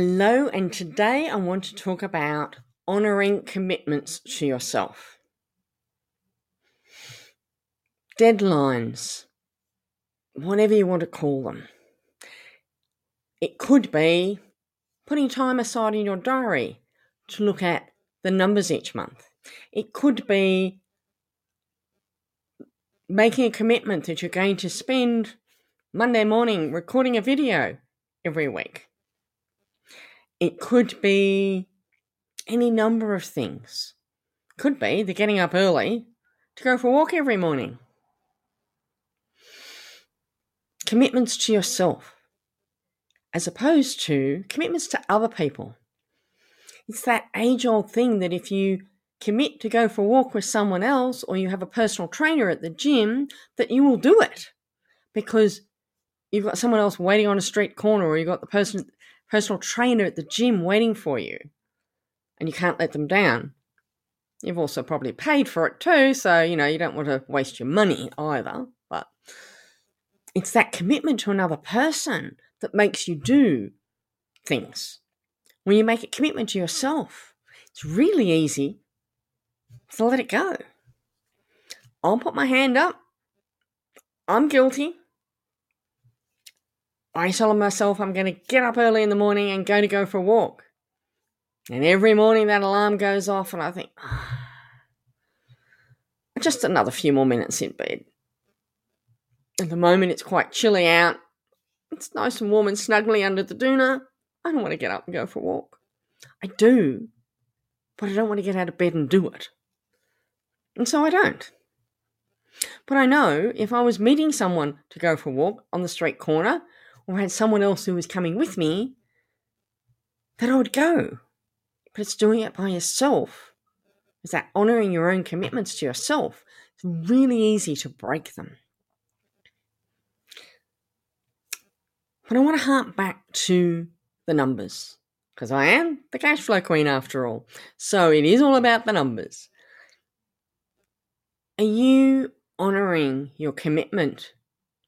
Hello, and today I want to talk about honoring commitments to yourself. Deadlines, whatever you want to call them. It could be putting time aside in your diary to look at the numbers each month. It could be making a commitment that you're going to spend Monday morning recording a video every week it could be any number of things. Could be the getting up early to go for a walk every morning. Commitments to yourself, as opposed to commitments to other people. It's that age old thing that if you commit to go for a walk with someone else or you have a personal trainer at the gym, that you will do it because you've got someone else waiting on a street corner or you've got the person personal trainer at the gym waiting for you and you can't let them down. You've also probably paid for it too, so you know you don't want to waste your money either. But it's that commitment to another person that makes you do things. When you make a commitment to yourself, it's really easy to let it go. I'll put my hand up. I'm guilty. I tell myself I'm going to get up early in the morning and go to go for a walk. And every morning that alarm goes off, and I think, oh, just another few more minutes in bed. At the moment, it's quite chilly out. It's nice and warm and snuggly under the doona. I don't want to get up and go for a walk. I do, but I don't want to get out of bed and do it. And so I don't. But I know if I was meeting someone to go for a walk on the street corner or had someone else who was coming with me, that I would go. But it's doing it by yourself. It's that honoring your own commitments to yourself. It's really easy to break them. But I want to hark back to the numbers because I am the cash flow queen after all. So it is all about the numbers. Are you honoring your commitment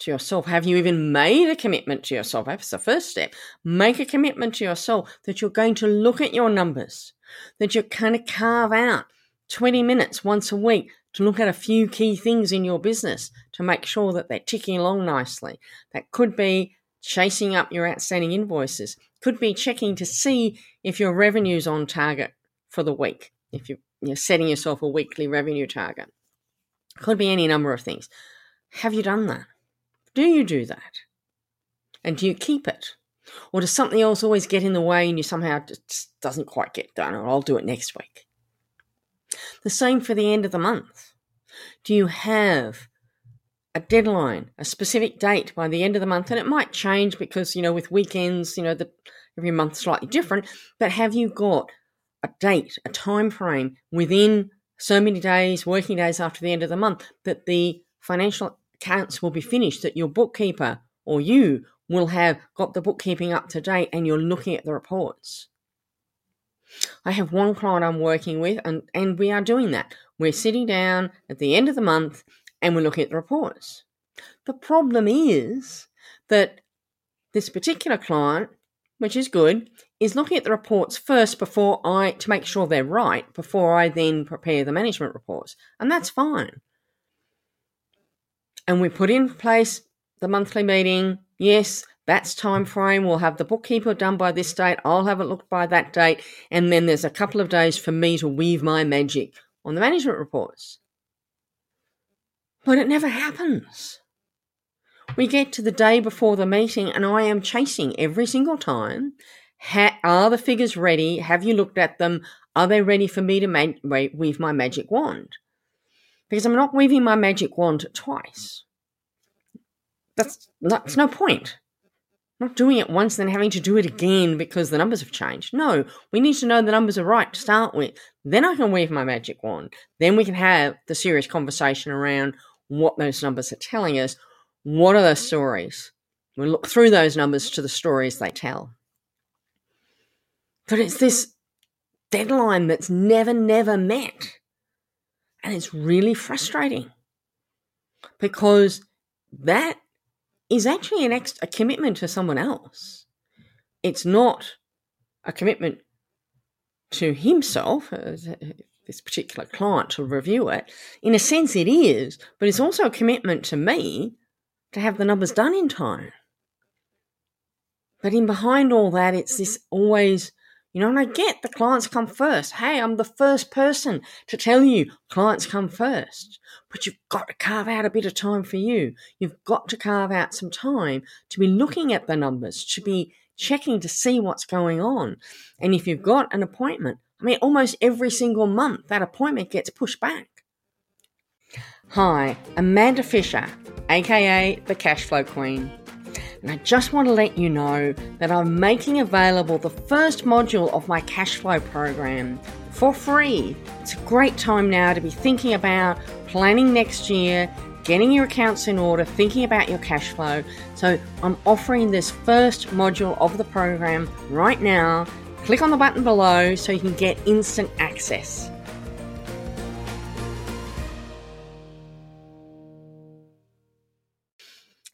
to yourself? Have you even made a commitment to yourself? That's the first step. Make a commitment to yourself that you're going to look at your numbers, that you're going to carve out 20 minutes once a week to look at a few key things in your business to make sure that they're ticking along nicely. That could be chasing up your outstanding invoices, could be checking to see if your revenue's on target for the week, if you're, you're setting yourself a weekly revenue target. Could be any number of things. Have you done that? Do you do that? And do you keep it? Or does something else always get in the way and you somehow just doesn't quite get done, or I'll do it next week? The same for the end of the month. Do you have a deadline, a specific date by the end of the month? And it might change because, you know, with weekends, you know, the, every month slightly different, but have you got a date, a time frame within so many days, working days after the end of the month that the financial accounts will be finished, that your bookkeeper or you will have got the bookkeeping up to date and you're looking at the reports. I have one client I'm working with, and, and we are doing that. We're sitting down at the end of the month and we're looking at the reports. The problem is that this particular client, which is good, is looking at the reports first before I to make sure they're right before I then prepare the management reports. And that's fine and we put in place the monthly meeting. Yes, that's time frame. We'll have the bookkeeper done by this date. I'll have it looked by that date. And then there's a couple of days for me to weave my magic on the management reports. But it never happens. We get to the day before the meeting, and I am chasing every single time. Ha- are the figures ready? Have you looked at them? Are they ready for me to ma- weave my magic wand? Because I'm not waving my magic wand twice. that's that's no point. Not doing it once, then having to do it again because the numbers have changed. No, we need to know the numbers are right to start with. Then I can wave my magic wand. Then we can have the serious conversation around what those numbers are telling us. What are those stories? We look through those numbers to the stories they tell. But it's this deadline that's never, never met. And it's really frustrating because that is actually an ex- a commitment to someone else. It's not a commitment to himself, uh, this particular client, to review it. In a sense, it is, but it's also a commitment to me to have the numbers done in time. But in behind all that, it's this always you know, and I get the clients come first. Hey, I'm the first person to tell you clients come first. But you've got to carve out a bit of time for you. You've got to carve out some time to be looking at the numbers, to be checking to see what's going on. And if you've got an appointment, I mean, almost every single month that appointment gets pushed back. Hi, Amanda Fisher, aka the Cashflow Queen. And I just want to let you know that I'm making available the first module of my cash flow program for free. It's a great time now to be thinking about planning next year, getting your accounts in order, thinking about your cash flow. So I'm offering this first module of the program right now. Click on the button below so you can get instant access.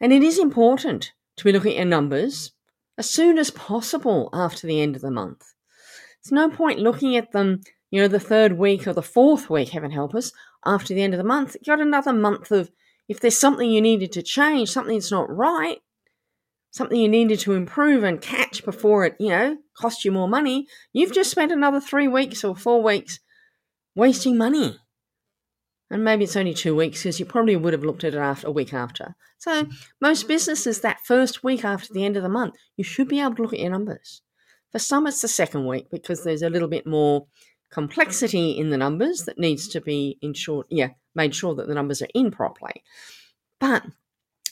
And it is important to be looking at your numbers as soon as possible after the end of the month. It's no point looking at them, you know, the third week or the fourth week, heaven help us, after the end of the month. You've got another month of, if there's something you needed to change, something that's not right, something you needed to improve and catch before it, you know, cost you more money, you've just spent another three weeks or four weeks wasting money and maybe it's only two weeks because you probably would have looked at it after a week after. So most businesses that first week after the end of the month, you should be able to look at your numbers. For some, it's the second week because there's a little bit more complexity in the numbers that needs to be ensured, yeah, made sure that the numbers are in properly. But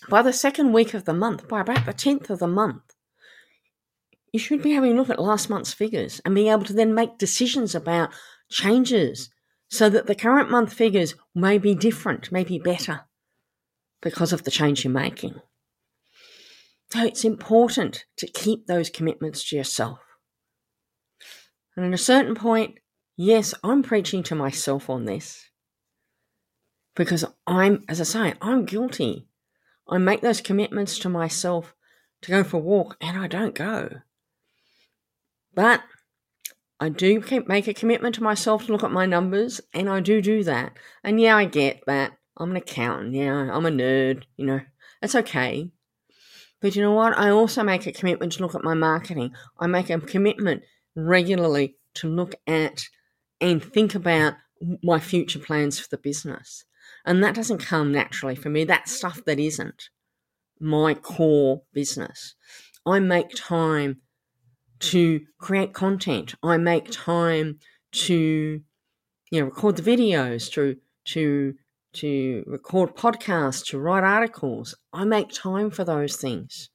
by the second week of the month, by about the 10th of the month, you should be having a look at last month's figures and being able to then make decisions about changes so that the current month figures may be different, may be better because of the change you're making. So it's important to keep those commitments to yourself. And at a certain point, yes, I'm preaching to myself on this because I'm, as I say, I'm guilty. I make those commitments to myself to go for a walk and I don't go. But I do make a commitment to myself to look at my numbers, and I do do that. And yeah, I get that. I'm an accountant. Yeah, I'm a nerd. You know, that's okay. But you know what? I also make a commitment to look at my marketing. I make a commitment regularly to look at and think about my future plans for the business. And that doesn't come naturally for me. That's stuff that isn't my core business. I make time to create content. I make time to you know record the videos, to to to record podcasts, to write articles. I make time for those things.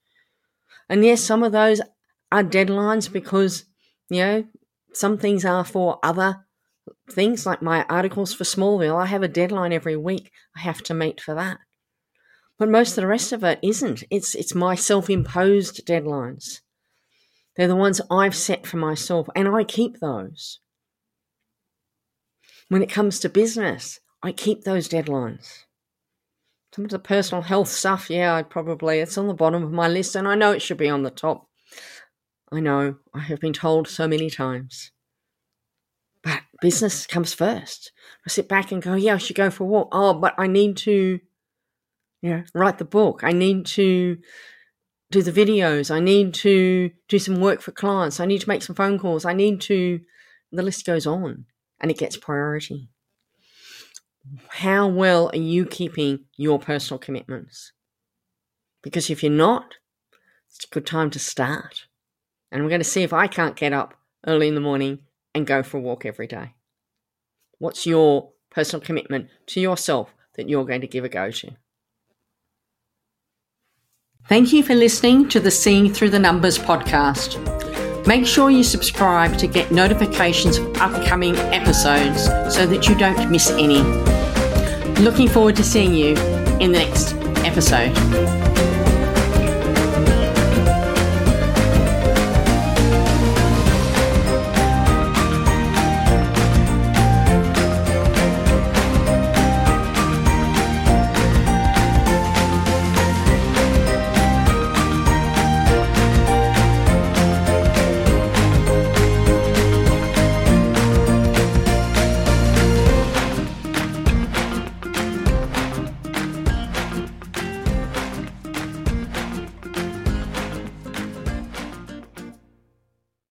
And yes, some of those are deadlines because, you know, some things are for other things like my articles for Smallville. I have a deadline every week I have to meet for that. But most of the rest of it isn't. It's it's my self-imposed deadlines. They're the ones I've set for myself, and I keep those. When it comes to business, I keep those deadlines. Some of the personal health stuff, yeah, I probably, it's on the bottom of my list, and I know it should be on the top. I know, I have been told so many times. But business comes first. I sit back and go, yeah, I should go for a walk. Oh, but I need to, you know, write the book. I need to do the videos. I need to do some work for clients. I need to make some phone calls. I need to, the list goes on and it gets priority. How well are you keeping your personal commitments? Because if you're not, it's a good time to start. And we're going to see if I can't get up early in the morning and go for a walk every day. What's your personal commitment to yourself that you're going to give a go to? Thank you for listening to the Seeing Through the Numbers podcast. Make sure you subscribe to get notifications of upcoming episodes so that you don't miss any. Looking forward to seeing you in the next episode.